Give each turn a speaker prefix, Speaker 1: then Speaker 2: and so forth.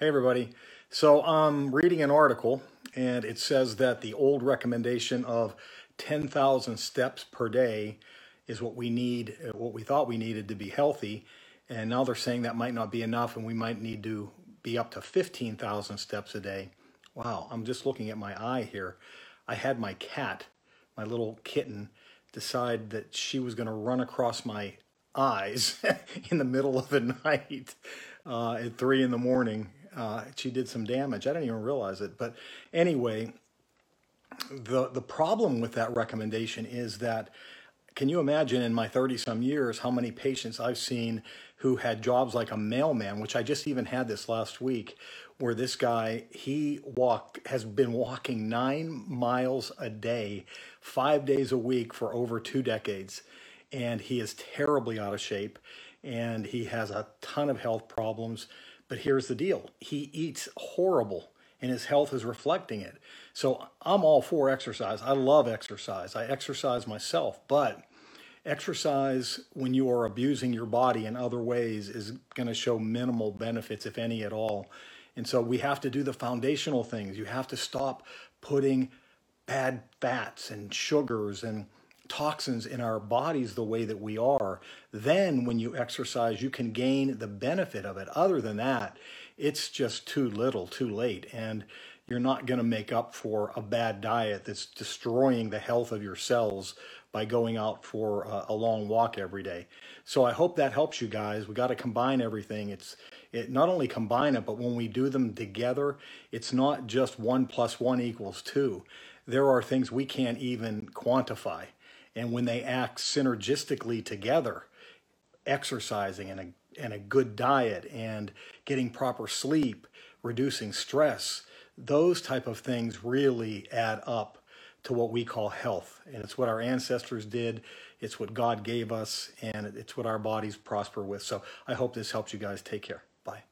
Speaker 1: Hey, everybody. So I'm reading an article, and it says that the old recommendation of 10,000 steps per day is what we need, uh, what we thought we needed to be healthy. And now they're saying that might not be enough, and we might need to be up to 15,000 steps a day. Wow, I'm just looking at my eye here. I had my cat, my little kitten, decide that she was going to run across my eyes in the middle of the night uh, at three in the morning. Uh, she did some damage. I didn't even realize it. But anyway, the the problem with that recommendation is that can you imagine in my 30 some years how many patients I've seen who had jobs like a mailman, which I just even had this last week, where this guy, he walked, has been walking nine miles a day, five days a week for over two decades. And he is terribly out of shape and he has a ton of health problems. But here's the deal he eats horrible and his health is reflecting it. So I'm all for exercise. I love exercise. I exercise myself, but exercise when you are abusing your body in other ways is going to show minimal benefits, if any at all. And so we have to do the foundational things. You have to stop putting bad fats and sugars and toxins in our bodies the way that we are. Then, when you exercise, you can gain the benefit of it. Other than that, it's just too little, too late. And you're not going to make up for a bad diet that's destroying the health of your cells by going out for a, a long walk every day. So I hope that helps you guys. We got to combine everything. It's it not only combine it, but when we do them together, it's not just one plus one equals two. There are things we can't even quantify. And when they act synergistically together, exercising and a, and a good diet and getting proper sleep, reducing stress, those type of things really add up to what we call health. And it's what our ancestors did, it's what God gave us, and it's what our bodies prosper with. So I hope this helps you guys. Take care. Bye.